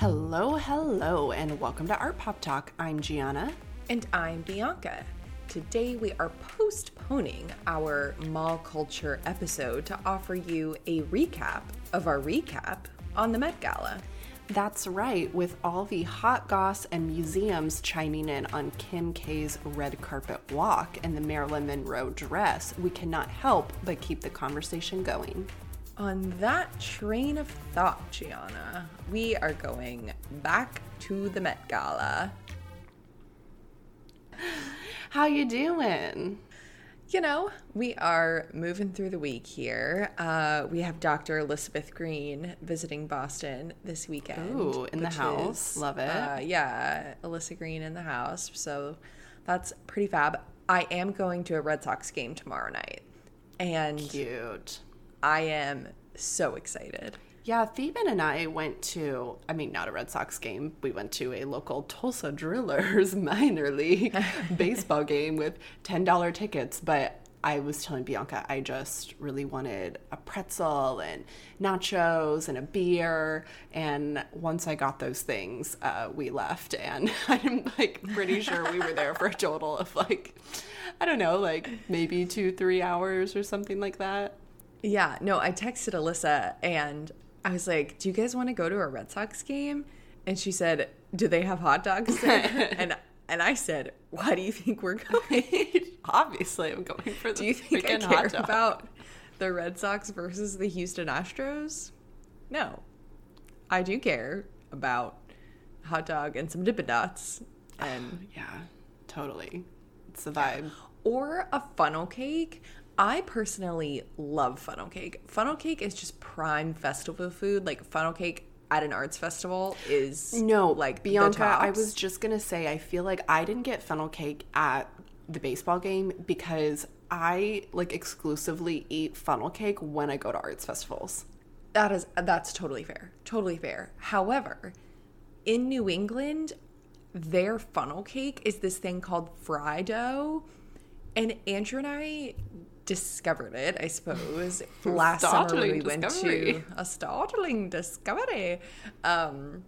Hello, hello, and welcome to Art Pop Talk. I'm Gianna. And I'm Bianca. Today we are postponing our mall culture episode to offer you a recap of our recap on the Met Gala. That's right, with all the hot goss and museums chiming in on Kim K's red carpet walk and the Marilyn Monroe dress, we cannot help but keep the conversation going. On that train of thought, Gianna, we are going back to the Met Gala. How you doing? You know, we are moving through the week here. Uh, we have Dr. Elizabeth Green visiting Boston this weekend. Ooh, in the house. is, Love it. Uh, yeah, Alyssa Green in the house. So that's pretty fab. I am going to a Red Sox game tomorrow night. And Cute. I am so excited. Yeah, Theban and I went to, I mean, not a Red Sox game. We went to a local Tulsa Drillers minor league baseball game with $10 tickets. But I was telling Bianca, I just really wanted a pretzel and nachos and a beer. And once I got those things, uh, we left. And I'm like pretty sure we were there for a total of like, I don't know, like maybe two, three hours or something like that. Yeah, no, I texted Alyssa and I was like, "Do you guys want to go to a Red Sox game?" And she said, "Do they have hot dogs?" and and I said, "Why do you think we're going?" Obviously, I'm going for the do you think I care about the Red Sox versus the Houston Astros? No, I do care about hot dog and some Dippin' Dots and Yeah, totally. It's the vibe. or a funnel cake. I personally love funnel cake. Funnel cake is just prime festival food. Like funnel cake at an arts festival is No, like Bianca, I was just gonna say, I feel like I didn't get funnel cake at the baseball game because I like exclusively eat funnel cake when I go to arts festivals. That is that's totally fair. Totally fair. However, in New England, their funnel cake is this thing called fry dough. And Andrew and I discovered it, I suppose, last summer when we went discovery. to a startling discovery. Um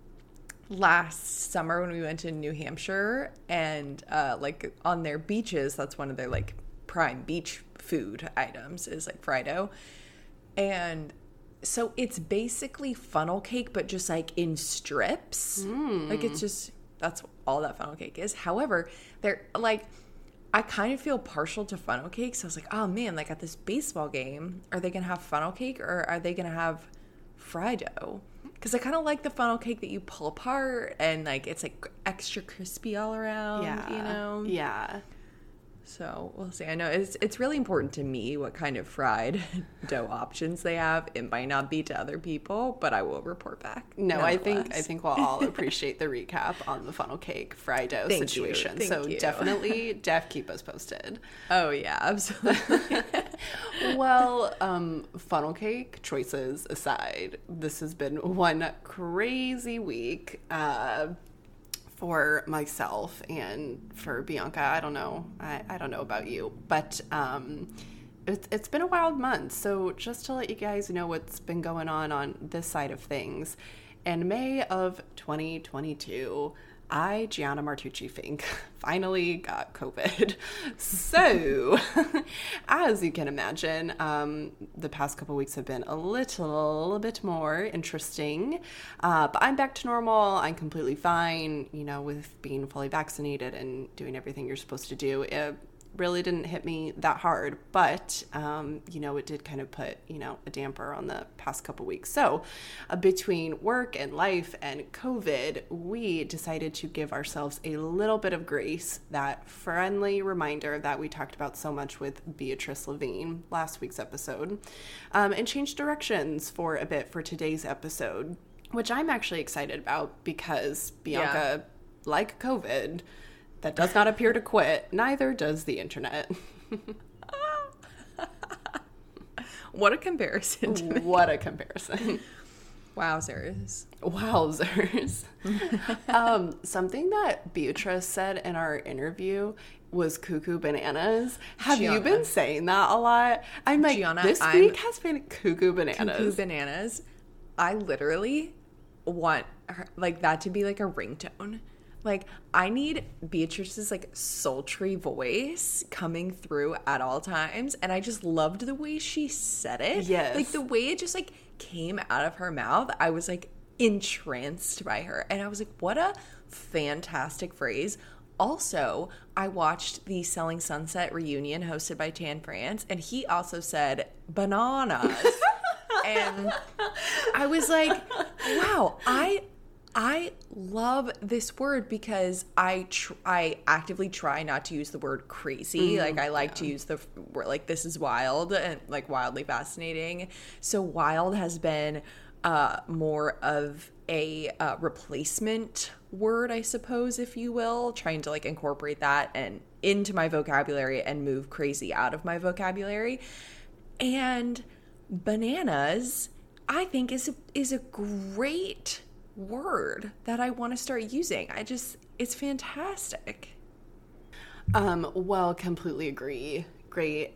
last summer when we went to New Hampshire and uh like on their beaches, that's one of their like prime beach food items is like fry dough. And so it's basically funnel cake, but just like in strips. Like it's just that's all that funnel cake is. However, they're like I kind of feel partial to funnel cake. So I was like, oh man, like at this baseball game, are they gonna have funnel cake or are they gonna have fry dough? Because I kind of like the funnel cake that you pull apart and like it's like extra crispy all around. yeah, you know. Yeah. So we'll see. I know it's it's really important to me what kind of fried dough options they have. It might not be to other people, but I will report back. No, I think I think we'll all appreciate the recap on the funnel cake fry dough Thank you, situation. so you. definitely, def keep us posted. Oh yeah, absolutely. well, um, funnel cake choices aside, this has been one crazy week uh, for myself and for Bianca. I don't know. I, I don't know about you, but um, it's, it's been a wild month. So, just to let you guys know what's been going on on this side of things, in May of 2022, I, Gianna Martucci Fink, finally got COVID. So, as you can imagine, um, the past couple weeks have been a little bit more interesting. Uh, but I'm back to normal. I'm completely fine, you know, with being fully vaccinated and doing everything you're supposed to do. It really didn't hit me that hard, but um, you know, it did kind of put you know a damper on the past couple weeks. So, uh, between work and life and COVID, we decided to give ourselves a little bit of grace. That friendly reminder that we talked about so much with Beatrice Levine last week's episode, um, and change directions for a bit for today's episode, which I'm actually excited about because Bianca, like COVID that does not appear to quit, neither does the internet. what a comparison! What a comparison. Wowzers! Wowzers. um, something that Beatrice said in our interview was cuckoo bananas. Have you been saying that a lot? I'm like, Gianna, this I'm- week has been cuckoo bananas. Cuckoo bananas. I literally want her, like that to be like a ringtone. Like I need Beatrice's like sultry voice coming through at all times, and I just loved the way she said it. Yes. like the way it just like came out of her mouth. I was like entranced by her, and I was like, what a fantastic phrase. Also, I watched the Selling Sunset reunion hosted by Tan France, and he also said bananas. and I was like, wow, I I love this word because I tr- I actively try not to use the word crazy. like I like to use the word like this is wild and like wildly fascinating. So wild has been uh, more of a uh, replacement word, I suppose, if you will, trying to like incorporate that and into my vocabulary and move crazy out of my vocabulary. And bananas, I think is a, is a great word that I want to start using. I just it's fantastic. Um, well, completely agree. Great.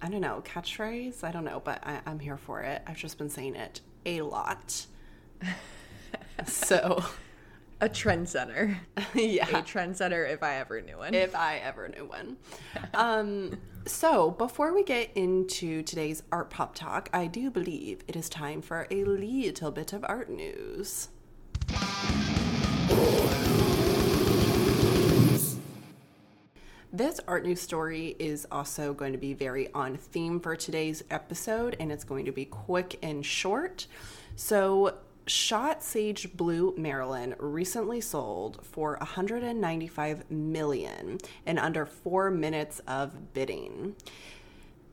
I don't know, catchphrase? I don't know, but I, I'm here for it. I've just been saying it a lot. so, A trendsetter. yeah. A trendsetter if I ever knew one. if I ever knew one. Um, so, before we get into today's art pop talk, I do believe it is time for a little bit of art news. This art news story is also going to be very on theme for today's episode, and it's going to be quick and short. So, Shot Sage Blue Marilyn recently sold for 195 million in under four minutes of bidding.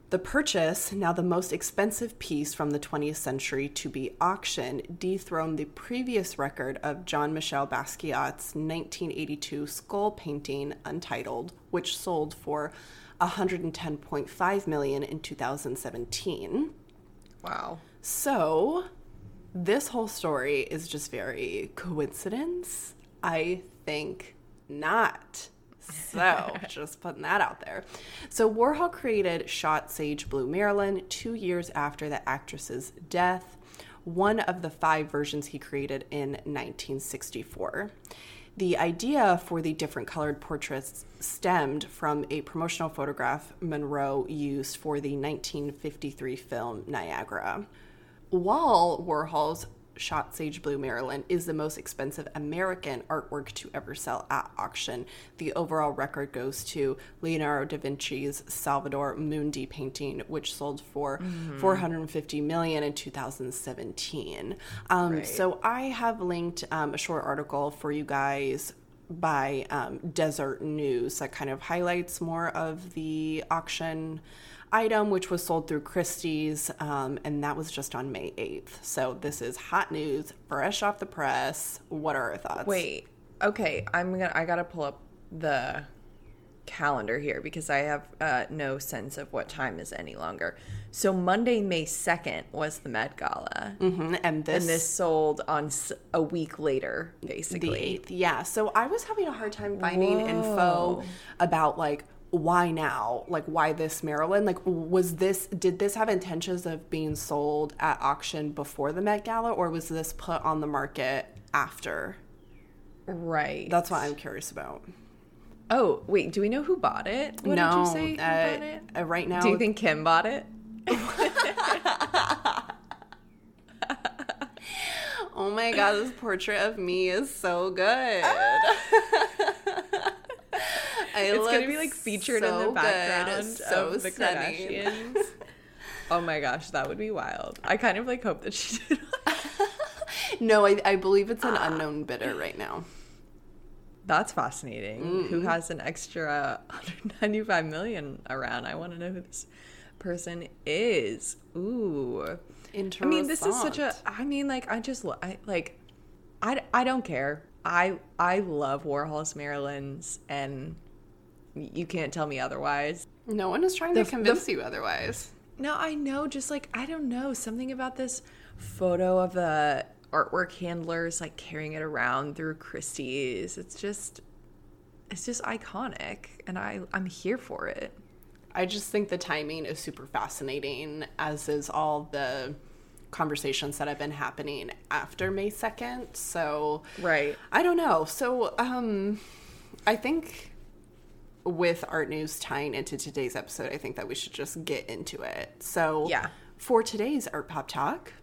The purchase, now the most expensive piece from the 20th century to be auctioned, dethroned the previous record of Jean Michel Basquiat's 1982 skull painting Untitled, which sold for 110.5 million in 2017. wow. So, this whole story is just very coincidence? I think not. So, just putting that out there. So, Warhol created Shot Sage Blue Marilyn two years after the actress's death, one of the five versions he created in 1964. The idea for the different colored portraits stemmed from a promotional photograph Monroe used for the 1953 film Niagara. While Warhol's Shot Sage Blue Marilyn is the most expensive American artwork to ever sell at auction, the overall record goes to Leonardo da Vinci's Salvator Mundi painting, which sold for 450 million in 2017. Um, Right. So I have linked um, a short article for you guys by um, Desert News that kind of highlights more of the auction item, which was sold through Christie's, um, and that was just on May 8th. So this is hot news, fresh off the press. What are our thoughts? Wait. Okay, I'm gonna I gotta pull up the calendar here because I have uh, no sense of what time is any longer. So Monday, May second was the Met Gala, hmm And this, and this sold on s- a week later, basically the. 8th. Yeah. So I was having a hard time finding info about like why now? Like why this Marilyn? Like was this did this have intentions of being sold at auction before the Met Gala or was this put on the market after? Right. That's what I'm curious about. Oh wait, do we know who bought it? What no, did you say? Who uh, bought it? uh, right now Do you think Kim bought it? Oh my god, this portrait of me is so good. It's gonna be like featured so in the background so of the stunning. Kardashians. oh my gosh, that would be wild. I kind of like hope that she did. No, I, I believe it's an Ah. unknown bidder right now. That's fascinating. Mm. Who has an extra 195 million around? I want to know who this person is. Ooh. Interesting. I mean, this is such a. I mean, like, I just, I like, I, I don't care. I, I love Warhol's Marilyn's, and you can't tell me otherwise. No one is trying The- to convince you otherwise. No, I know. Just like I don't know something about this photo of the artwork handlers like carrying it around through Christie's. It's just, it's just iconic, and I I'm here for it. I just think the timing is super fascinating, as is all the conversations that have been happening after May 2nd. So, Right. I don't know. So, um, I think with art news tying into today's episode, I think that we should just get into it. So, Yeah. for today's Art Pop Talk,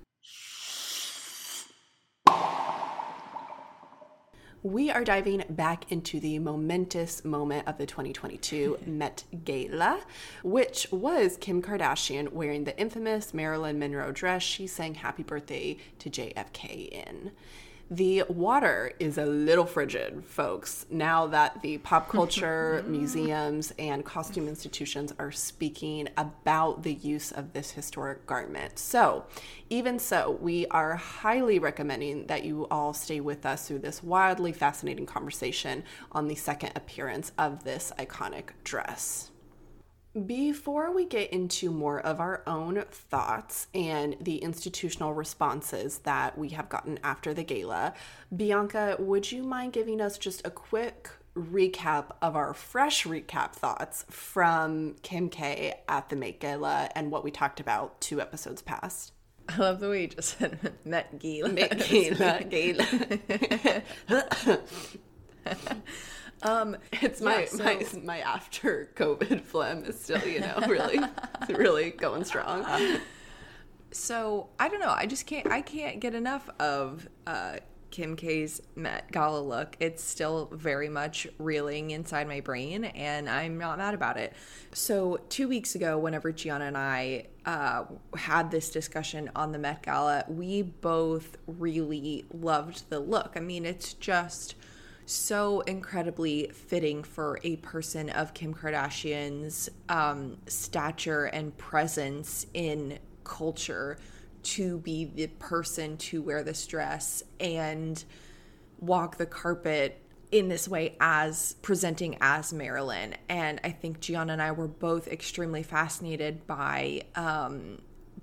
we are diving back into the momentous moment of the 2022 Met Gala, which was Kim Kardashian wearing the infamous Marilyn Monroe dress she sang Happy Birthday to JFK in. The water is a little frigid, folks, now that the pop culture, museums, and costume institutions are speaking about the use of this historic garment. So, even so, we are highly recommending that you all stay with us through this wildly fascinating conversation on the second appearance of this iconic dress. Before we get into more of our own thoughts and the institutional responses that we have gotten after the gala, Bianca, would you mind giving us just a quick recap of our fresh recap thoughts from Kim K at the Met Gala and what we talked about two episodes past? I love the way you just said Met Gala. Met Gala, Gala. Um, It's my Yeah, so- my my after COVID phlegm is still, you know, really really going strong. so I don't know. I just can't. I can't get enough of uh, Kim K's Met Gala look. It's still very much reeling inside my brain, and I'm not mad about it. So two weeks ago, whenever Gianna and I uh, had this discussion on the Met Gala, we both really loved the look. I mean, it's just so incredibly fitting for a person of Kim Kardashian's um, stature and presence in culture to be the person to wear this dress and walk the carpet in this way as presenting as Marilyn. And I think Gianna and I were both extremely fascinated by um,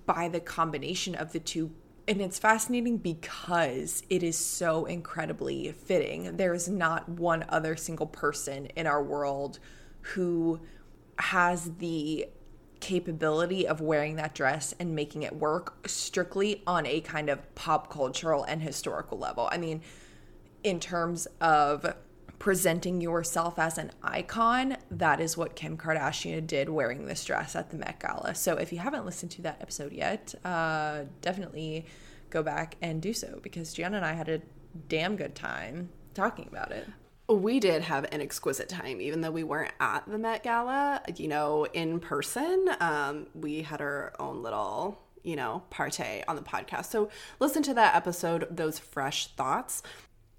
by the combination of the two. And it's fascinating because it is so incredibly fitting. There is not one other single person in our world who has the capability of wearing that dress and making it work strictly on a kind of pop cultural and historical level. I mean, in terms of presenting yourself as an icon, that is what Kim Kardashian did wearing this dress at the Met Gala. So if you haven't listened to that episode yet, uh, definitely go back and do so because Gianna and I had a damn good time talking about it. We did have an exquisite time, even though we weren't at the Met Gala, you know, in person. Um, we had our own little, you know, party on the podcast. So listen to that episode, those fresh thoughts.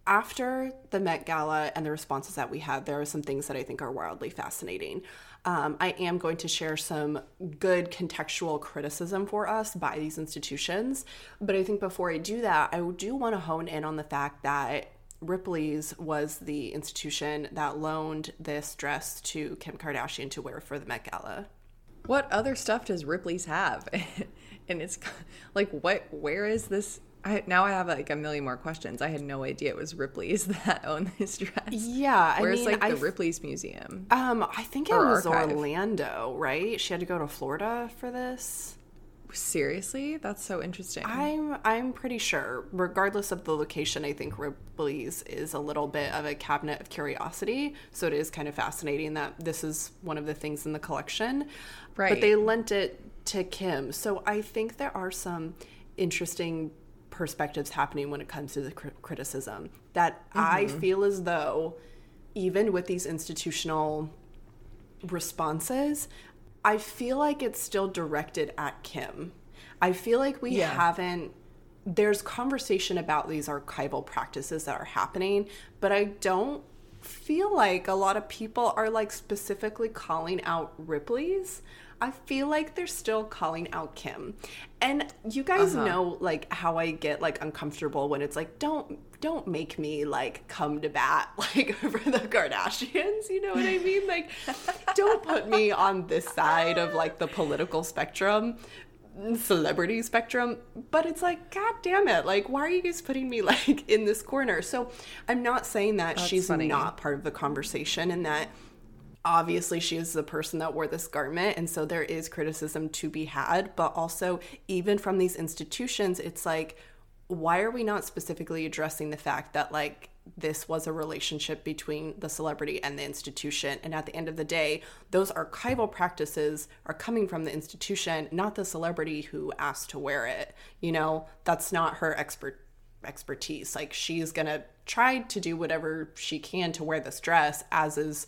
After the Met Gala and the responses that we had, there are some things that I think are wildly fascinating. Um, I am going to share some good contextual criticism for us by these institutions. But I think before I do that, I do want to hone in on the fact that Ripley's was the institution that loaned this dress to Kim Kardashian to wear for the Met Gala. What other stuff does Ripley's have? and it's like, what? Where is this? I, now I have like a million more questions. I had no idea it was Ripley's that owned this dress. Yeah, I Where's mean, like the Ripley's museum? um, I think it was archive. Orlando, right? She had to go to Florida for this. Seriously, that's so interesting. I'm I'm pretty sure, regardless of the location, I think Ripley's is a little bit of a cabinet of curiosity. So it is kind of fascinating that this is one of the things in the collection. But they lent it to Kim. So I think there are some interesting perspectives happening when it comes to the cri- criticism that I mm-hmm. feel as though even with these institutional responses, I feel like it's still directed at Kim. I feel like we Yeah. haven't there's conversation about these archival practices that are happening, but I don't feel like a lot of people are like specifically calling out Ripley's. I feel like they're still calling out Kim. And you guys Uh-huh. know like how I get like uncomfortable when it's like don't don't make me like come to bat like for the Kardashians, you know what I mean? Like don't put me on this side of like the political spectrum celebrity spectrum but it's like god damn it like why are you guys putting me like in this corner so i'm not saying that she's funny. not part of the conversation and that obviously she is the person that wore this garment and so there is criticism to be had but also even from these institutions it's like why are we not specifically addressing the fact that like this was a relationship between the celebrity and the institution? And at the end of the day those archival practices are coming from the institution not the celebrity who asked to wear it. You know that's not her expert expertise. Like she's going to try to do whatever she can to wear this dress as is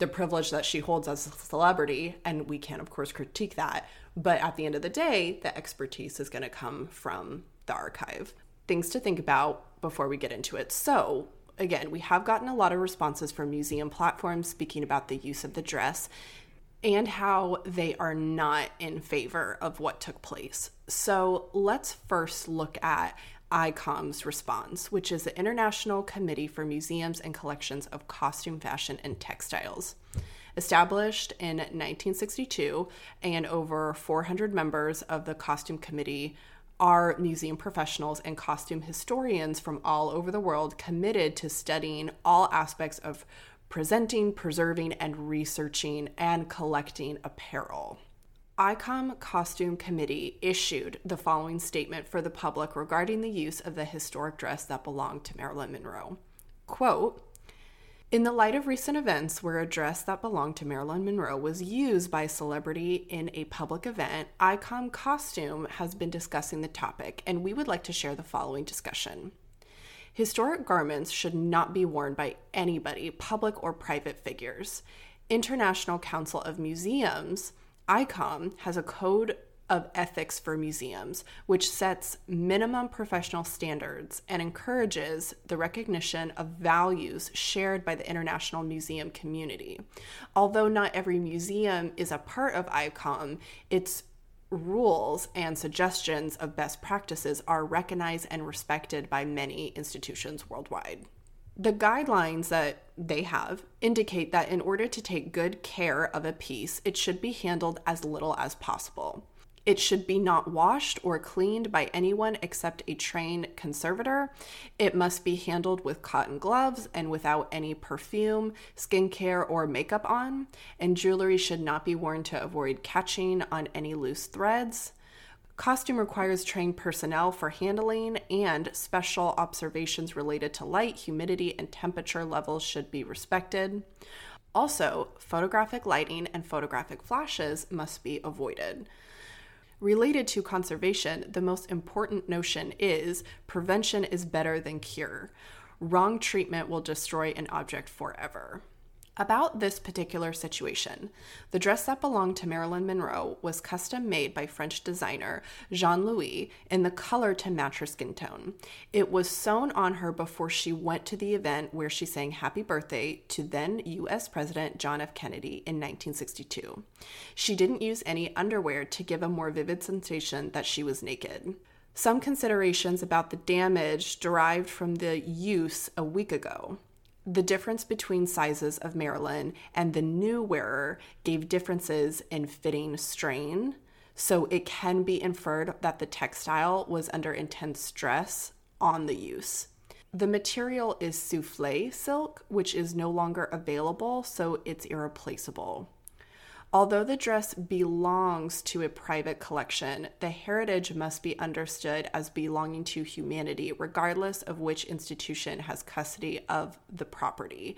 the privilege that she holds as a celebrity and we can of course critique that. But at the end of the day the expertise is going to come from the archive. Things to think about before we get into it. So again we have gotten a lot of responses from museum platforms speaking about the use of the dress and how they are not in favor of what took place. So let's first look at ICOM's response, which is the International Committee for Museums and Collections of Costume, Fashion, and Textiles. Established in 1962, and over 400 members of the Costume Committee are museum professionals and costume historians from all over the world committed to studying all aspects of presenting, preserving, and researching and collecting apparel. ICOM Costume Committee issued the following statement for the public regarding the use of the historic dress that belonged to Marilyn Monroe. Quote, in the light of recent events where a dress that belonged to Marilyn Monroe was used by a celebrity in a public event, ICOM Costume has been discussing the topic, and we would like to share the following discussion. Historic garments should not be worn by anybody, public or private figures. International Council of Museums ICOM has a code of ethics for museums, which sets minimum professional standards and encourages the recognition of values shared by the international museum community. Although not every museum is a part of ICOM, its rules and suggestions of best practices are recognized and respected by many institutions worldwide the guidelines that they have indicate that in order to take good care of a piece, it should be handled as little as possible. It should be not washed or cleaned by anyone except a trained conservator. It must be handled with cotton gloves and without any perfume, skincare, or makeup on. And jewelry should not be worn to avoid catching on any loose threads. Costume requires trained personnel for handling, and special observations related to light, humidity, and temperature levels should be respected. Also, photographic lighting and photographic flashes must be avoided. Related to conservation, the most important notion is prevention is better than cure. Wrong treatment will destroy an object forever. About this particular situation, the dress that belonged to Marilyn Monroe was custom made by French designer Jean Louis in the color to match her skin tone. It was sewn on her before she went to the event where she sang Happy Birthday to then US President John F. Kennedy in 1962. She didn't use any underwear to give a more vivid sensation that she was naked. Some considerations about the damage derived from the use a week ago. The difference between sizes of Marilyn and the new wearer gave differences in fitting strain, so it can be inferred that the textile was under intense stress on the use. The material is souffle silk, which is no longer available, so it's irreplaceable. Although the dress belongs to a private collection, the heritage must be understood as belonging to humanity, regardless of which institution has custody of the property.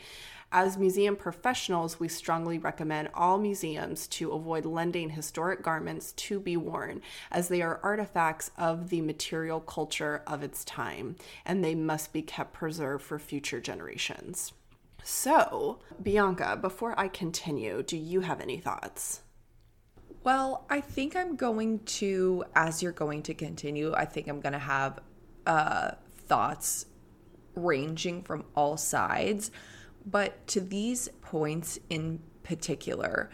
As museum professionals, we strongly recommend all museums to avoid lending historic garments to be worn, as they are artifacts of the material culture of its time, and they must be kept preserved for future generations. So, Bianca, before I continue, do you have any thoughts? Well, I think I'm going to, as you're going to continue, I think I'm going to have uh, thoughts ranging from all sides. But to these points in particular,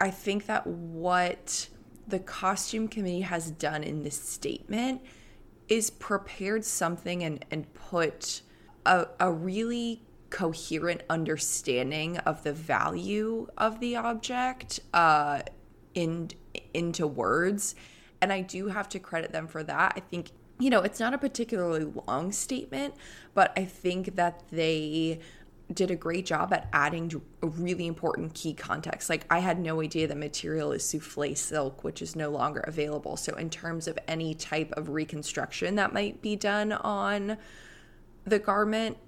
I think that what the costume committee has done in this statement is prepared something and, and put a, a really coherent understanding of the value of the object uh, in into words and i do have to credit them for that i think you know it's not a particularly long statement but i think that they did a great job at adding a really important key context. Like I had no idea the material is souffle silk, which is no longer available. So in terms of any type of reconstruction that might be done on the garment,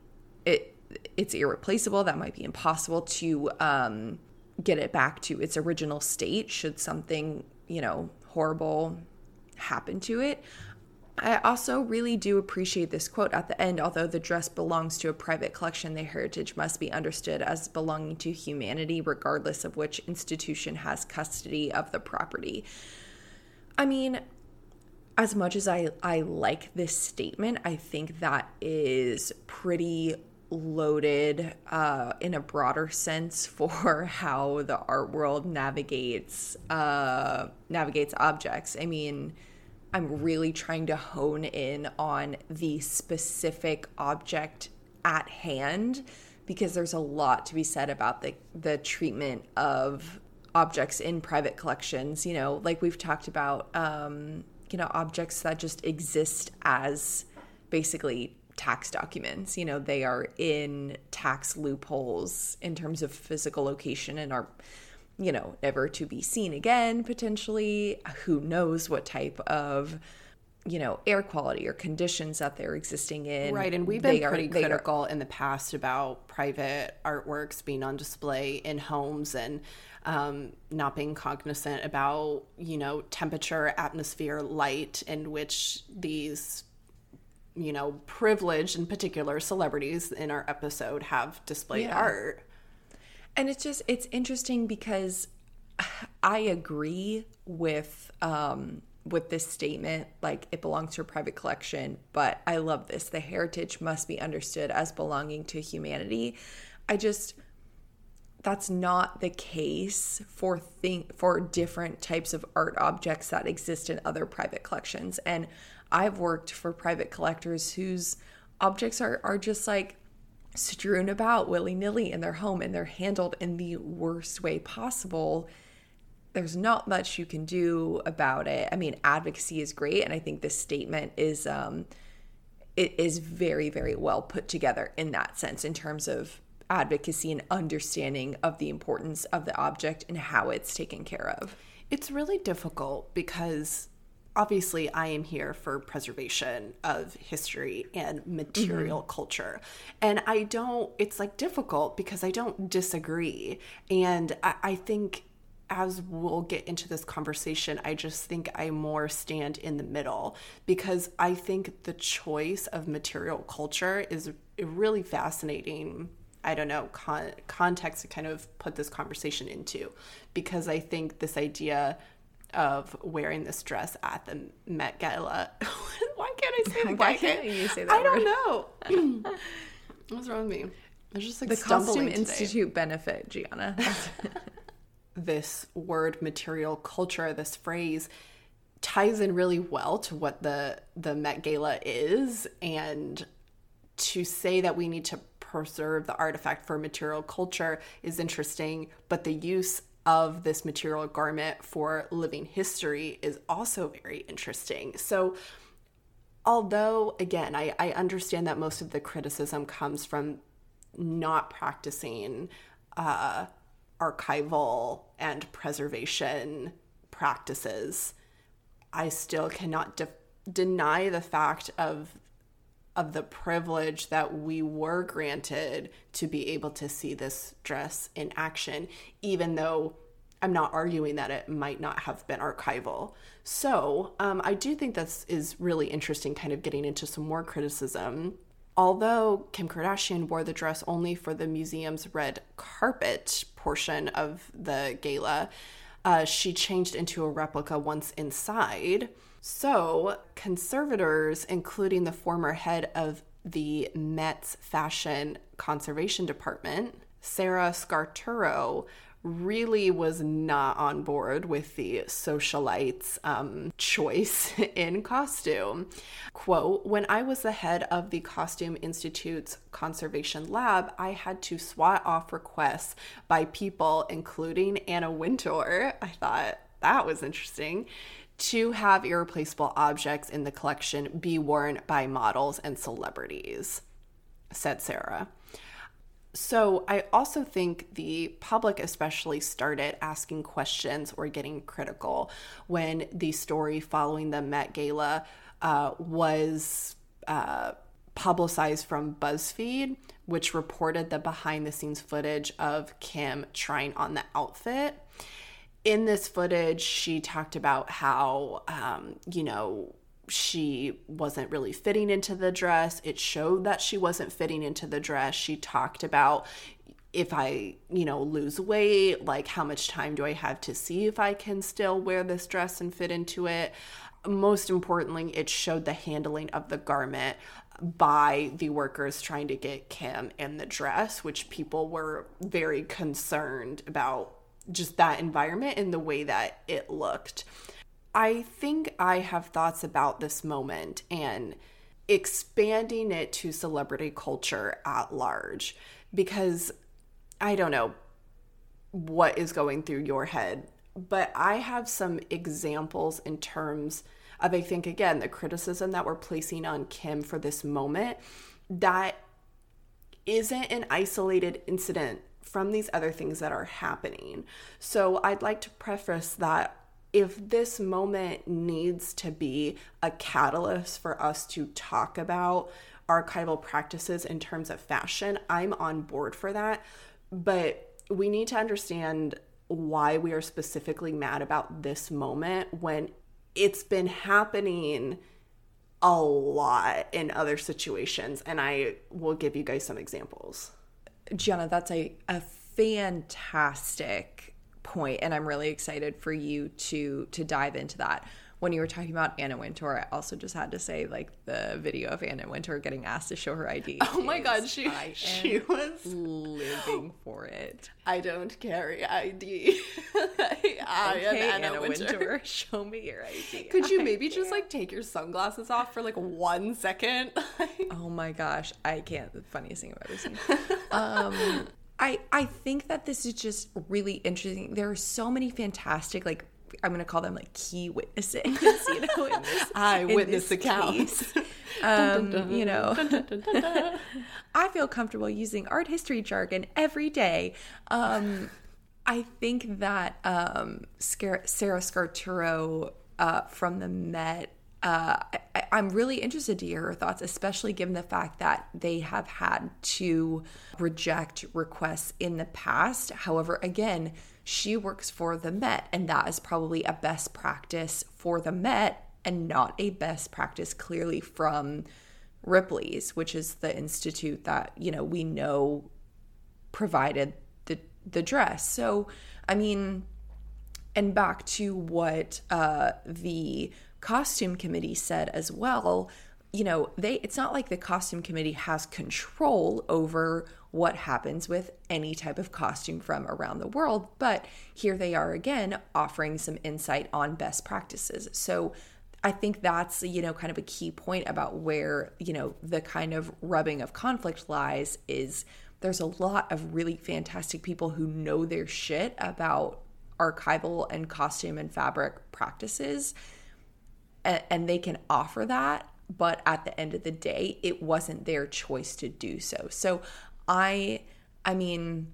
it it's irreplaceable. That might be impossible to um, get it back to its original state should something you know horrible happen to it. I also really do appreciate this quote at the end. Although the dress belongs to a private collection, the heritage must be understood as belonging to humanity, regardless of which institution has custody of the property. I mean, as much as I, I like this statement, I think that is pretty loaded uh, in a broader sense for how the art world navigates uh, navigates objects. I mean, I'm really trying to hone in on the specific object at hand because there's a lot to be said about the the treatment of objects in private collections. You know, like we've talked about, um, you know, objects that just exist as basically tax documents. You know, they are in tax loopholes in terms of physical location and are you know, never to be seen again, potentially. Who knows what type of, you know, air quality or conditions that they're existing in. Right. And we've been they pretty are, critical are, in the past about private artworks being on display in homes and um, not being cognizant about, you know, temperature, atmosphere, light, in which these you know, privileged in particular celebrities in our episode have displayed yeah. art. And it's just it's interesting because I agree with um with this statement like it belongs to a private collection, but I love this. The heritage must be understood as belonging to humanity. I just that's not the case for thing for different types of art objects that exist in other private collections. And I've worked for private collectors whose objects are are just like strewn about willy nilly in their home and they're handled in the worst way possible, there's not much you can do about it. I mean, advocacy is great, and I think this statement is um, it is very, very well put together in that sense in terms of advocacy and understanding of the importance of the object and how it's taken care of. It's really difficult because obviously I am here for preservation of history and material mm-hmm. culture. And I don't, it's like difficult because I don't disagree. And I, I, think as we'll get into this conversation, I just think I more stand in the middle because I think the choice of material culture is a really fascinating. I don't know, con- context to kind of put this conversation into because I think this idea of wearing this dress at the Met Gala. Why can't I say the Why can't you say that? I don't know. What's wrong with me? I just like the Costume today. Institute benefit, Gianna. this word material culture, this phrase ties in really well to what the the Met Gala is and to say that we need to preserve the artifact for material culture is interesting, but the use of this material garment for living history is also very interesting. So, although, again, I, I understand that most of the criticism comes from not practicing uh, archival and preservation practices, I still cannot de- deny the fact of of the privilege that we were granted to be able to see this dress in action, even though I'm not arguing that it might not have been archival. So um, I do think this is really interesting, kind of getting into some more criticism. Although Kim Kardashian wore the dress only for the museum's red carpet portion of the gala, uh, she changed into a replica once inside. So, conservators, including the former head of the Met's Fashion Conservation Department, Sarah Scaturro, really was not on board with the socialites' um, choice in costume. Quote When I was the head of the Costume Institute's conservation lab, I had to swat off requests by people, including Anna Wintour. I thought that was interesting to have irreplaceable objects in the collection be worn by models and celebrities, said Sarah. So I also think the public especially started asking questions or getting critical when the story following the Met Gala uh, was uh, publicized from BuzzFeed, which reported the behind the scenes footage of Kim trying on the outfit. In this footage, she talked about how, um, you know, she wasn't really fitting into the dress. It showed that she wasn't fitting into the dress. She talked about if I, you know, lose weight, like how much time do I have to see if I can still wear this dress and fit into it. Most importantly, it showed the handling of the garment by the workers trying to get Kim in the dress, which people were very concerned about just that environment and the way that it looked. I think I have thoughts about this moment and expanding it to celebrity culture at large because I don't know what is going through your head, but I have some examples in terms of, I think, again, the criticism that we're placing on Kim for this moment that isn't an isolated incident from these other things that are happening. So I'd like to preface that if this moment needs to be a catalyst for us to talk about archival practices in terms of fashion, I'm on board for that. But we need to understand why we are specifically mad about this moment when it's been happening a lot in other situations. And I will give you guys some examples. Gianna, that's a, a fantastic point and i'm really excited for you to to dive into that when you were talking about Anna Wintour, I also just had to say, like the video of Anna Wintour getting asked to show her ID. Oh my god, she I she was living for it. I don't carry ID. I Okay, am Anna, Anna Wintour. Wintour, show me your ID. Could you I maybe just can't. like take your sunglasses off for like one second? Oh my gosh, I can't. The funniest thing I've ever seen. Um, I I think that this is just really interesting. There are so many fantastic like. I'm gonna call them like key witnesses, you know, in this, Eyewitness in this accounts. Um, you know, Dun, dun, dun, dun, dun. I feel comfortable using art history jargon every day. Um, I think that um, Sarah Scaturro uh, from the Met. Uh, I, I'm really interested to hear her thoughts, especially given the fact that they have had to reject requests in the past. However, again, she works for the Met, and that is probably a best practice for the Met and not a best practice clearly from Ripley's, which is the institute that, you know, we know provided the the dress. So, I mean, and back to what uh, the costume committee said as well. You know, they it's not like the costume committee has control over what happens with any type of costume from around the world, but here they are again offering some insight on best practices. So I think that's, you know, kind of a key point about where, you know, the kind of rubbing of conflict lies is there's a lot of really fantastic people who know their shit about archival and costume and fabric practices and, and they can offer that but at the end of the day it wasn't their choice to do so so i i mean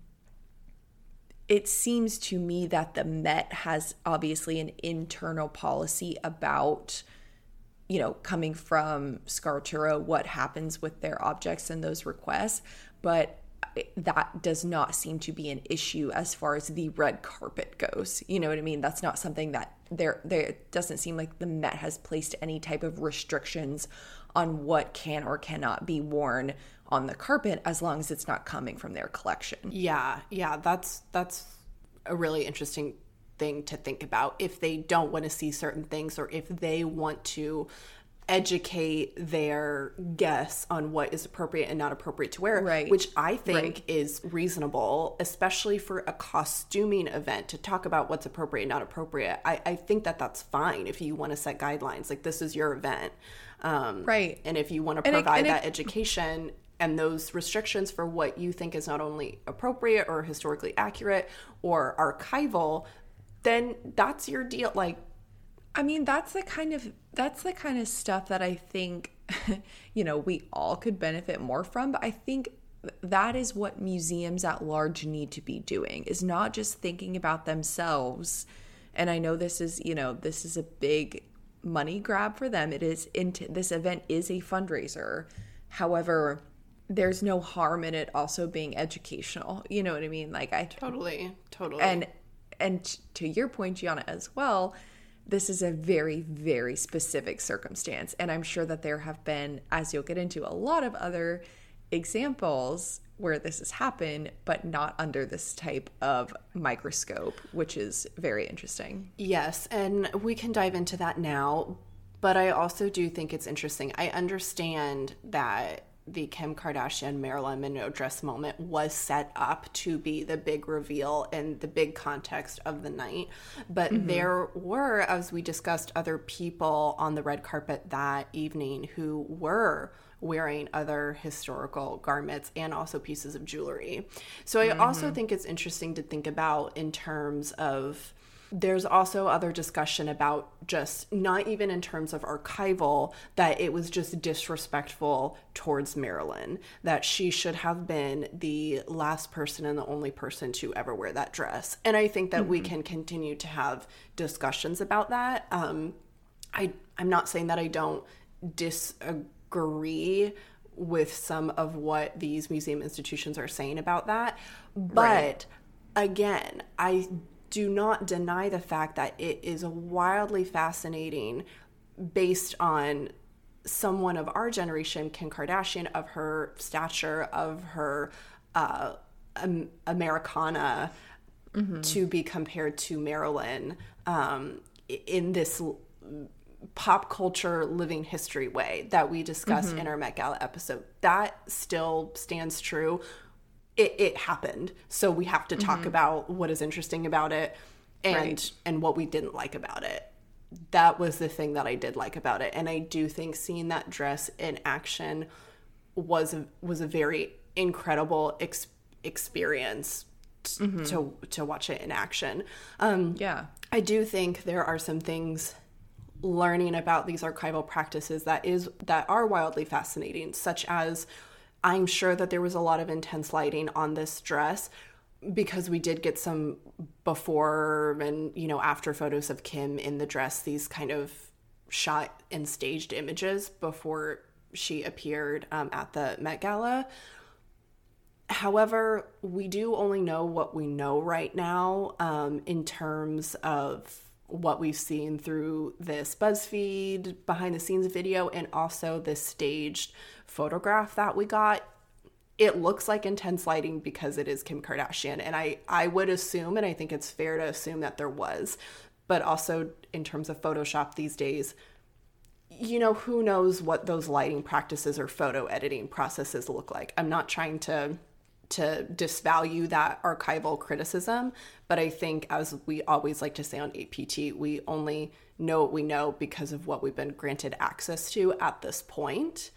it seems to me that the Met has obviously an internal policy about, you know, coming from Scaturro, what happens with their objects and those requests, but that does not seem to be an issue as far as the red carpet goes. You know what I mean? That's not something that there there doesn't seem like the Met has placed any type of restrictions on what can or cannot be worn on the carpet as long as it's not coming from their collection. Yeah, yeah, that's that's a really interesting thing to think about. If they don't want to see certain things or if they want to educate their guests on what is appropriate and not appropriate to wear, Right. which I think Right. is reasonable, especially for a costuming event to talk about what's appropriate and not appropriate. I, I think that that's fine if you want to set guidelines. Like, this is your event. Um, Right. And if you want to it- provide it- that education and those restrictions for what you think is not only appropriate or historically accurate or archival, then that's your deal. Like, I mean, that's the kind of that's the kind of stuff that I think you know we all could benefit more from. But I think that is what museums at large need to be doing is not just thinking about themselves and i know this is you know this is a big money grab for them it is into this event is a fundraiser however there's no harm in it also being educational you know what i mean? Like i totally totally. And and to your point gianna as well this is a very very specific circumstance and i'm sure that there have been as you'll get into a lot of other examples where this has happened but not under this type of microscope which is very interesting. Yes and we can dive into that now but i also do think it's interesting. I understand that the Kim Kardashian Marilyn Monroe dress moment was set up to be the big reveal and the big context of the night. But mm-hmm. there were, as we discussed, other people on the red carpet that evening who were wearing other historical garments and also pieces of jewelry. So I mm-hmm. also think it's interesting to think about in terms of there's also other discussion about just not even in terms of archival that it was just disrespectful towards Marilyn that she should have been the last person and the only person to ever wear that dress and I think that mm-hmm. we can continue to have discussions about that um I I'm not saying that I don't disagree with some of what these museum institutions are saying about that but right. again I do not deny the fact that it is wildly fascinating based on someone of our generation, Kim Kardashian, of her stature, of her uh, um, Americana, mm-hmm. to be compared to Marilyn um, in this pop culture living history way that we discussed mm-hmm. in our Met Gala episode. That still stands true it, it happened. So we have to talk mm-hmm. about what is interesting about it and right. and what we didn't like about it. That was the thing that I did like about it. And I do think seeing that dress in action was a, was a very incredible ex- experience mm-hmm. to to watch it in action. Um, yeah, I do think there are some things learning about these archival practices that is that are wildly fascinating, such as I'm sure that there was a lot of intense lighting on this dress because we did get some before and you know after photos of Kim in the dress these kind of shot and staged images before she appeared um, at the Met Gala. However, we do only know what we know right now um, in terms of what we've seen through this BuzzFeed behind the scenes video and also this staged photograph that we got. It looks like intense lighting because it is Kim Kardashian. And I, I would assume, and I think it's fair to assume that there was, but also in terms of Photoshop these days, you know, who knows what those lighting practices or photo editing processes look like. I'm not trying to to disvalue that archival criticism. But I think, as we always like to say on APT, we only know what we know because of what we've been granted access to at this point.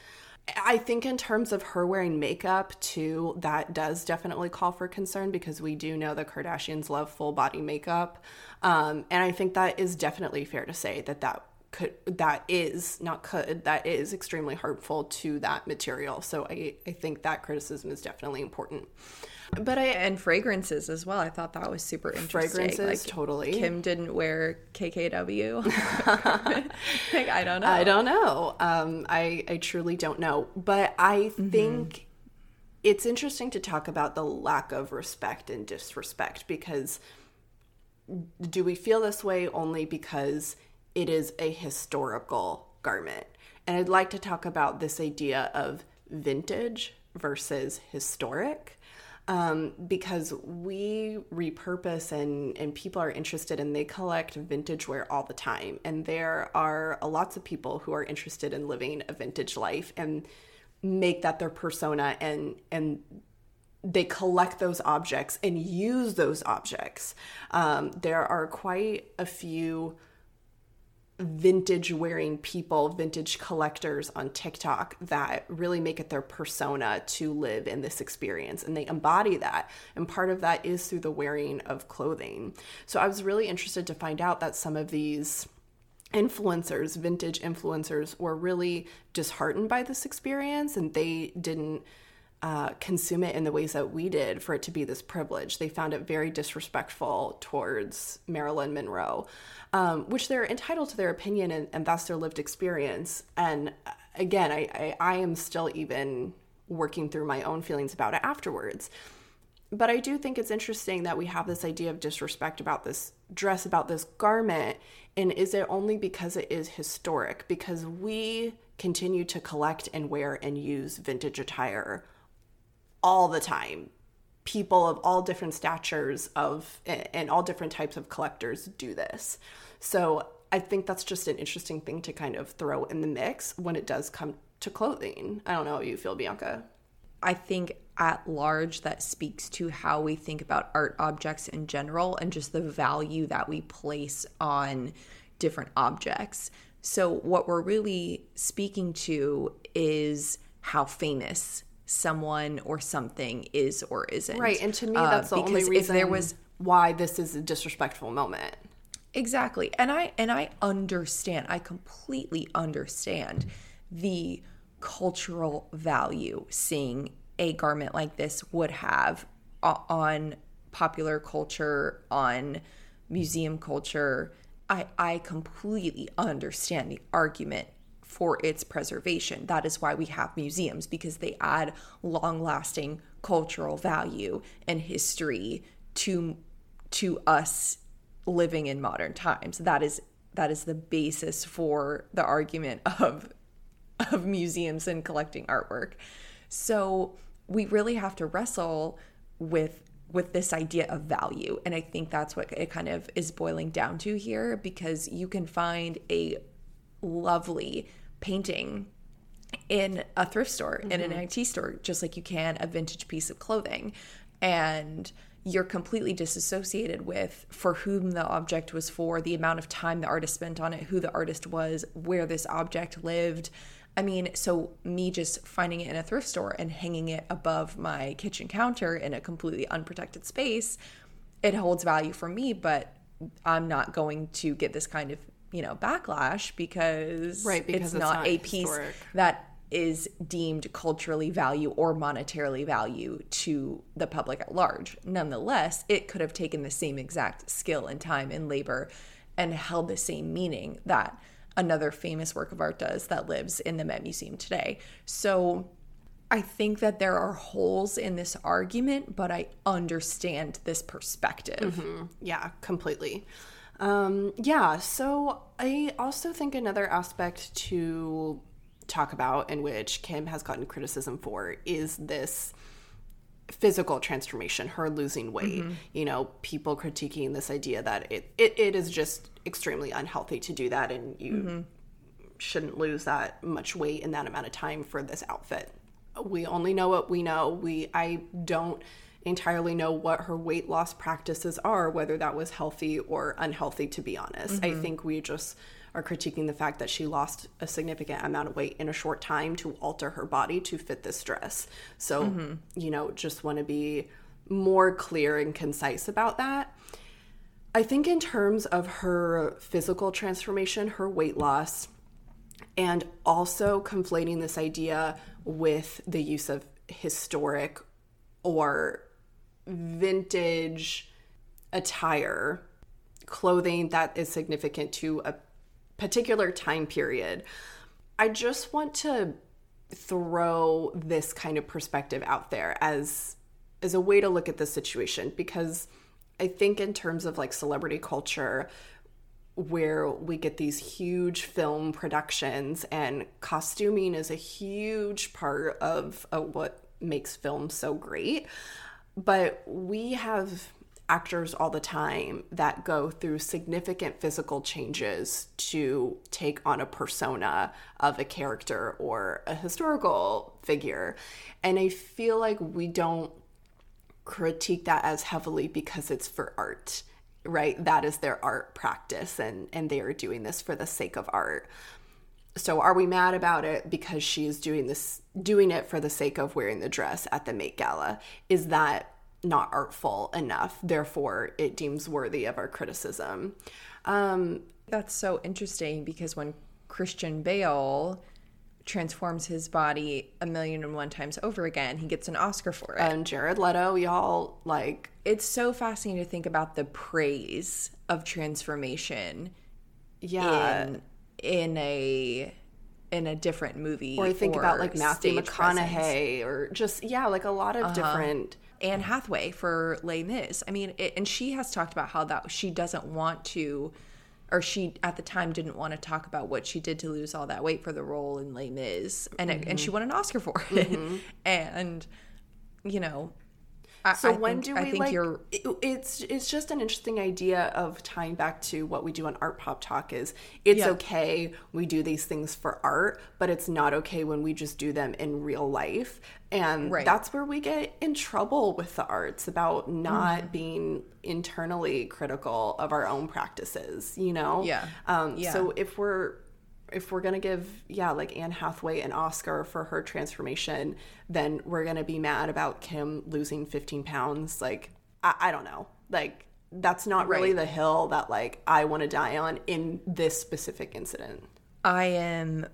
I think, in terms of her wearing makeup, too, that does definitely call for concern because we do know the Kardashians love full body makeup. Um, and I think that is definitely fair to say that that could that is not could that is extremely harmful to that material so i i think that criticism is definitely important but i and fragrances as well. I thought that was super interesting. Fragrances like, totally. Kim didn't wear kkw like, i don't know. I don't know. Um i i truly don't know. But i mm-hmm. think it's interesting to talk about the lack of respect and disrespect because do we feel this way only because it is a historical garment. And I'd like to talk about this idea of vintage versus historic. Um, because we repurpose and, and people are interested and they collect vintage wear all the time. And there are a lots of people who are interested in living a vintage life and make that their persona and and they collect those objects and use those objects. Um, there are quite a few vintage wearing people, vintage collectors on TikTok that really make it their persona to live in this experience and they embody that. And part of that is through the wearing of clothing. So I was really interested to find out that some of these influencers, vintage influencers, were really disheartened by this experience and they didn't uh, consume it in the ways that we did for it to be this privilege. They found it very disrespectful towards Marilyn Monroe, um, which they're entitled to their opinion and, and, their lived experience. And uh, again, I, I, I am still even working through my own feelings about it afterwards. But I do think it's interesting that we have this idea of disrespect about this dress, about this garment. And is it only because it is historic? Because we continue to collect and wear and use vintage attire all the time. People of all different statures of and all different types of collectors do this. So I think that's just an interesting thing to kind of throw in the mix when it does come to clothing. I don't know how you feel, Bianca. I think at large that speaks to how we think about art objects in general and just the value that we place on different objects. So, what we're really speaking to is how famous someone or something is or isn't. Right. And to me, uh, that's uh, the only reason there was why this is a disrespectful moment. Exactly. And I and I understand. I completely understand the cultural value seeing a garment like this would have on popular culture, on museum culture. I I completely understand the argument for its preservation. That is why we have museums because they add long-lasting cultural value and history to to us living in modern times. That is that is the basis for the argument of of museums and collecting artwork. So we really have to wrestle with with this idea of value and i think that's what it kind of is boiling down to here because you can find a lovely painting in a thrift store, mm-hmm. in an mm-hmm. antique store, just like you can a vintage piece of clothing. And you're completely disassociated with for whom the object was for, the amount of time the artist spent on it, who the artist was, where this object lived. I mean, so me just finding it in a thrift store and hanging it above my kitchen counter in a completely unprotected space, it holds value for me, but I'm not going to get this kind of you know backlash because, right, because it's, it's not, not, a piece historic. that is deemed culturally value or monetarily value to the public at large. Nonetheless, it could have taken the same exact skill and time and labor and held the same meaning that another famous work of art does that lives in the Met Museum today. So I think that there are holes in this argument, but I understand this perspective. Mm-hmm. Yeah, completely. Um, yeah, so I also think another aspect to talk about in which Kim has gotten criticism for is this physical transformation, her losing weight. Mm-hmm. You know, people critiquing this idea that it, it, it is just extremely unhealthy to do that and you mm-hmm. shouldn't lose that much weight in that amount of time for this outfit. We only know what we know. We I don't entirely know what her weight loss practices are, whether that was healthy or unhealthy, to be honest. Mm-hmm. I think we just are critiquing the fact that she lost a significant amount of weight in a short time to alter her body to fit this dress. So, mm-hmm. you know, just want to be more clear and concise about that. I think, in terms of her physical transformation, her weight loss, and also conflating this idea with the use of historic or vintage attire, clothing that is significant to a particular time period. I just want to throw this kind of perspective out there as as a way to look at the situation because I think in terms of like celebrity culture where we get these huge film productions and costuming is a huge part of, of what makes film so great but we have actors all the time that go through significant physical changes to take on a persona of a character or a historical figure. And I feel like we don't critique that as heavily because it's for art, right? That is their art practice and and they are doing this for the sake of art. So are we mad about it because she's doing this doing it for the sake of wearing the dress at the Met Gala? Is that not artful enough. Therefore, it deems worthy of our criticism. Um, That's so interesting because when Christian Bale transforms his body a million and one times over again. He gets an Oscar for it. And Jared Leto, y'all like it's so fascinating to think about the praise of transformation yeah. in in a in a different movie. or I think about like Matthew stage presence. Uh-huh. McConaughey or just yeah, like a lot of different Anne Hathaway for Les Mis. I mean, it, and she has talked about how that she doesn't want to, or she at the time didn't want to talk about what she did to lose all that weight for the role in Les Mis, and it, and she Mm-hmm. won an Oscar for it. and you know, I, So I when think, do we I think like? you're it- it's it's just an interesting idea of tying back to what we do on Art Pop Talk. Is it's Yeah. okay we do these things for art, but it's not okay when we just do them in real life, and Right. that's where we get in trouble with the arts about not Mm-hmm. being internally critical of our own practices. You know, Yeah. Um, Yeah. So if we're if we're gonna give yeah like Anne Hathaway an Oscar for her transformation, then we're gonna be mad about Kim losing 15 pounds. Like I, I don't know. Like that's not really Right. the hill that like I want to die on in this specific incident. I am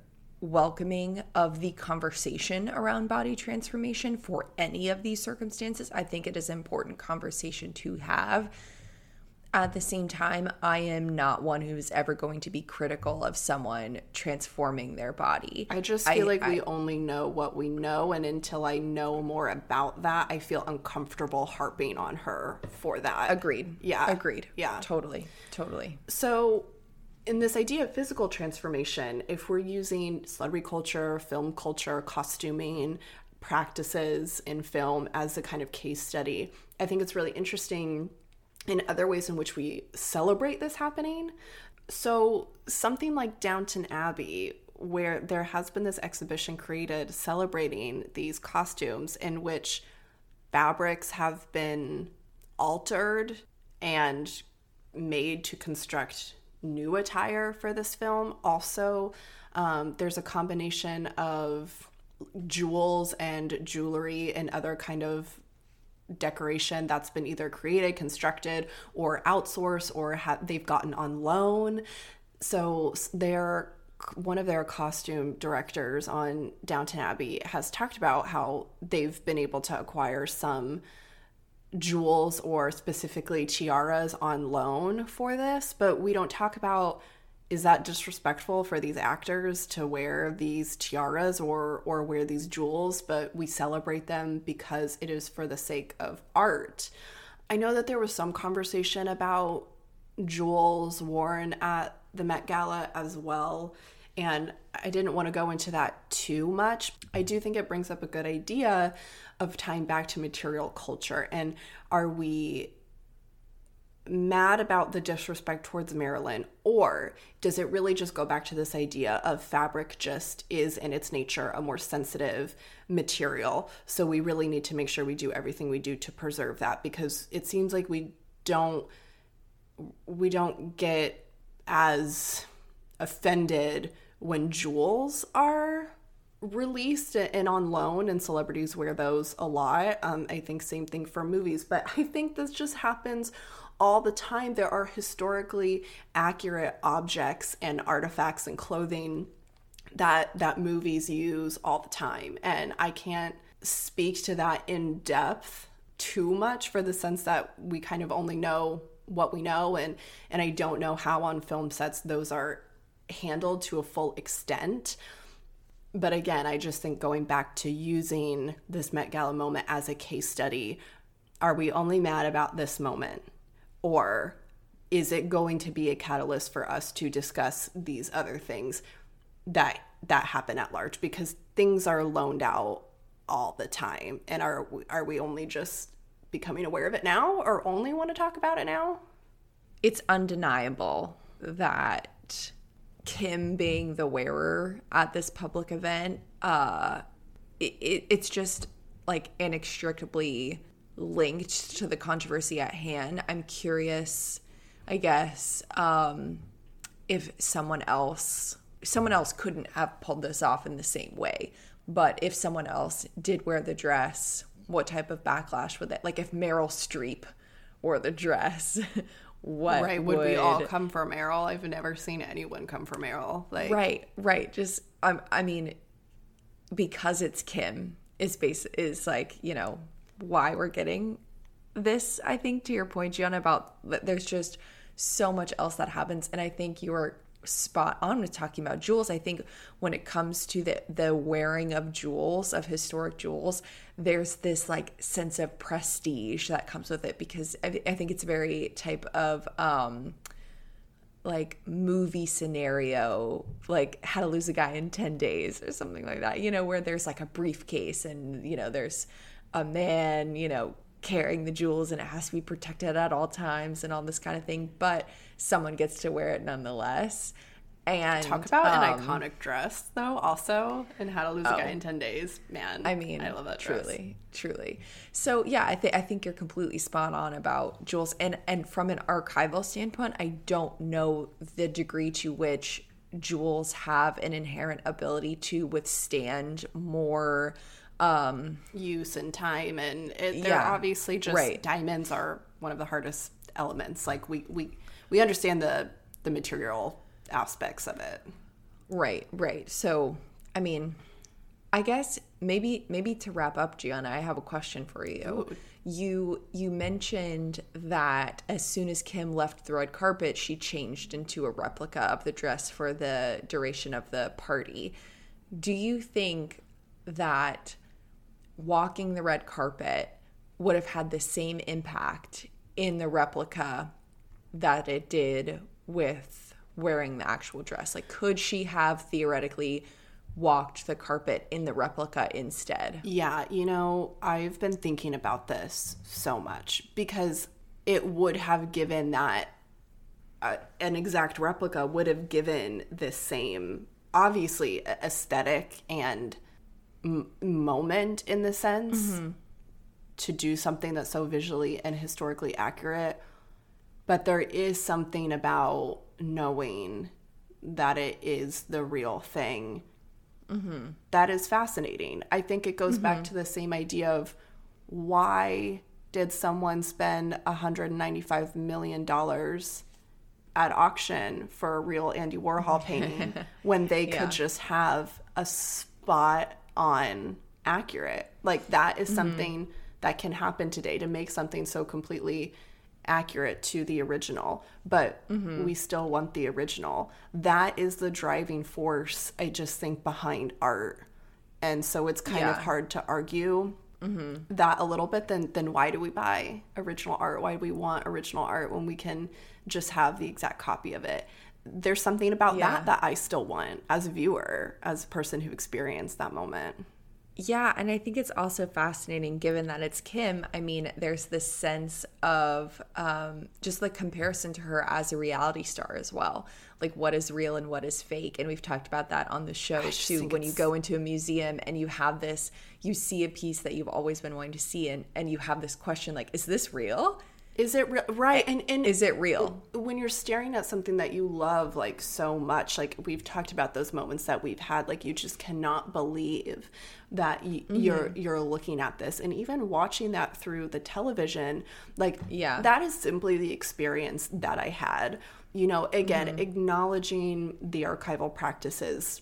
welcoming of the conversation around body transformation for any of these circumstances. I think it is an important conversation to have. At the same time, I am not one who's ever going to be critical of someone transforming their body. I just feel like we only know what we know, and until I know more about that, I feel uncomfortable harping on her for that. agreed. Yeah. Agreed. Yeah. Totally. Totally. So, in this idea of physical transformation, if we're using celebrity culture, film culture, costuming practices in film as a kind of case study, I think it's really interesting in other ways in which we celebrate this happening. So, something like Downton Abbey, where there has been this exhibition created celebrating these costumes in which fabrics have been altered and made to construct new attire for this film. Also, um, there's a combination of jewels and jewelry and other kind of decoration that's been either created, constructed, or outsourced, or ha- they've gotten on loan. So they're one of their costume directors on Downton Abbey has talked about how they've been able to acquire some jewels or specifically tiaras on loan for this, but we don't talk about is that disrespectful for these actors to wear these tiaras or or wear these jewels, but we celebrate them because it is for the sake of art. I know that there was some conversation about jewels worn at the Met Gala as well. And I didn't want to go into that too much. I do think it brings up a good idea of tying back to material culture. And are we mad about the disrespect towards Marilyn? Or does it really just go back to this idea of fabric just is in its nature a more sensitive material? So we really need to make sure we do everything we do to preserve that because it seems like we don't we don't get as offended when jewels are released and on loan and celebrities wear those a lot um, i think same thing for movies but i think this just happens all the time there are historically accurate objects and artifacts and clothing that that movies use all the time. And i can't speak to that in depth too much for the sense that we kind of only know what we know. And and I don't know how on film sets those are handled to a full extent. But again I just think going back to using this Met Gala moment as a case study are we only mad about this moment or is it going to be a catalyst for us to discuss these other things that that happen at large? Because things are loaned out all the time. And are are we only just becoming aware of it now or only want to talk about it now? It's undeniable that Kim being the wearer at this public event, uh, it, it, it's just like inextricably linked to the controversy at hand. I'm curious, I guess, um, if someone else someone else couldn't have pulled this off in the same way, but if someone else did wear the dress, what type of backlash would that? Like if Meryl Streep wore the dress. What right would, we all come for Meryl I've never seen anyone come for Meryl like Right, right. Just um, I mean, because it's Kim is base is like you know why we're getting this. I think to your point, Gianna, about there's just so much else that happens, and I think you are spot on with talking about jewels. I think when it comes to the the wearing of jewels, of historic jewels, there's this like sense of prestige that comes with it because I, I think it's very type of um like movie scenario like how to lose a guy in 10 days or something like that you know where there's like a briefcase and you know there's a man you know carrying the jewels and it has to be protected at all times and all this kind of thing but someone gets to wear it nonetheless and Talk about um, an iconic dress, though, also, and how to lose a guy in 10 days. Man. I mean, I love that dress. truly, truly. So yeah, I think I think you're completely spot on about jewels, and and from an archival standpoint, I don't know the degree to which jewels have an inherent ability to withstand more. Um, Use and time, and it, they're Yeah. obviously just Right. diamonds are one of the hardest elements. Like, we, we, we understand the, the material aspects of it. Right, right. So, I mean, I guess maybe maybe to wrap up, Gianna, I have a question for you. You you mentioned that as soon as Kim left the red carpet, she changed into a replica of the dress for the duration of the party. Do you think that walking the red carpet would have had the same impact in the replica that it did with wearing the actual dress? Like, could she have theoretically walked the carpet in the replica instead? Yeah, you know, I've been thinking about this so much because it would have given that uh, an exact replica would have given this same, obviously, aesthetic and m- moment in the sense mm-hmm. to do something that's so visually and historically accurate. But there is something about knowing that it is the real thing mm-hmm. that is fascinating. I think it goes back mm-hmm. to the same idea of why did someone spend $195 million at auction for a real Andy Warhol painting when they Yeah. could just have a spot on accurate? Like, that is mm-hmm. something that can happen today to make something so completely accurate to the original, but mm-hmm. we still want the original. That is the driving force, I just think, behind art. And so it's kind of hard to argue mm-hmm. that a little bit. Then, then why do we buy original art? Why do we want original art when we can just have the exact copy of it? There's something about Yeah. that that I still want as a viewer, as a person who experienced that moment. Yeah, and I think it's also fascinating given that it's Kim. I mean, there's this sense of um, just the comparison to her as a reality star as well. Like, what is real and what is fake? And we've talked about that on the show too. When you go into a museum and you have this, you see a piece that you've always been wanting to see, and, and you have this question like, is this real? Is it real? Right. And, and Is it real? when you're staring at something that you love like so much like we've talked about those moments that we've had like you just cannot believe that y- Mm-hmm. you're you're looking at this and even watching that through the television like Yeah. that is simply the experience that I had you know again Mm-hmm. acknowledging the archival practices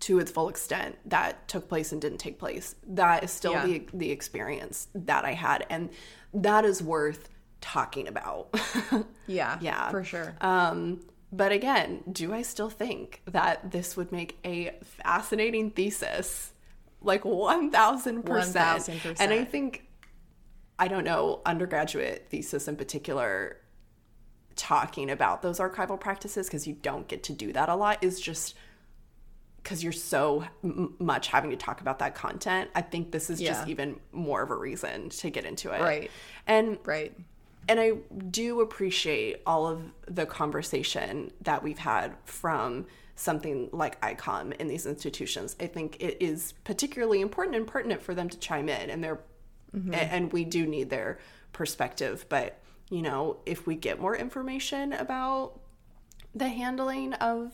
to its full extent that took place and didn't take place that is still Yeah. the the experience that I had and that is worth talking about Yeah, Yeah. for sure. Um, but again, do I still think that this would make a fascinating thesis? Like 1000%. 1000%. And I think, I don't know, undergraduate thesis in particular, talking about those archival practices, because you don't get to do that a lot, is just because you're so m- much having to talk about that content. I think this is just even more of a reason to get into it. Right. And right. and I do appreciate all of the conversation that we've had from something like ICOM in these institutions. I think it is particularly important and pertinent for them to chime in, and they're mm-hmm. a- and we do need their perspective. But you know, if we get more information about the handling of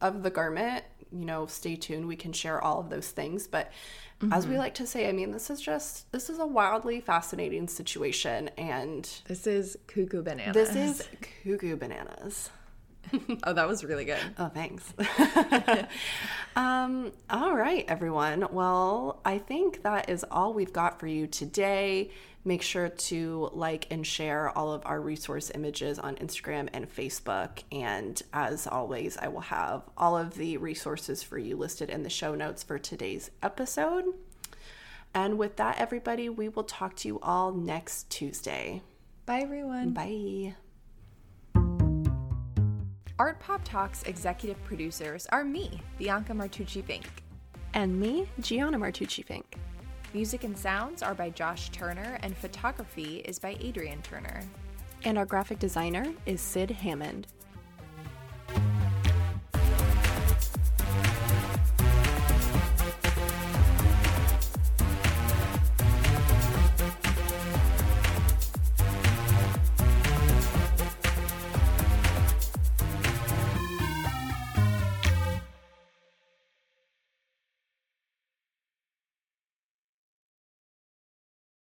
of the garment, you know, stay tuned. We can share all of those things. But as we like to say, I mean, this is just this is a wildly fascinating situation, and This is cuckoo bananas. this is cuckoo bananas. oh, that was really good. Oh, thanks. um, all right, everyone. Well, I think that is all we've got for you today. Make sure to like and share all of our resource images on Instagram and Facebook. And as always, I will have all of the resources for you listed in the show notes for today's episode. And with that, everybody, we will talk to you all next Tuesday. Bye, everyone. Bye. Art Pop Talks executive producers are me, Bianca Martucci Fink. And me, Gianna Martucci Fink. Music and sounds are by Josh Turner, and photography is by Adrian Turner. And our graphic designer is Sid Hammond.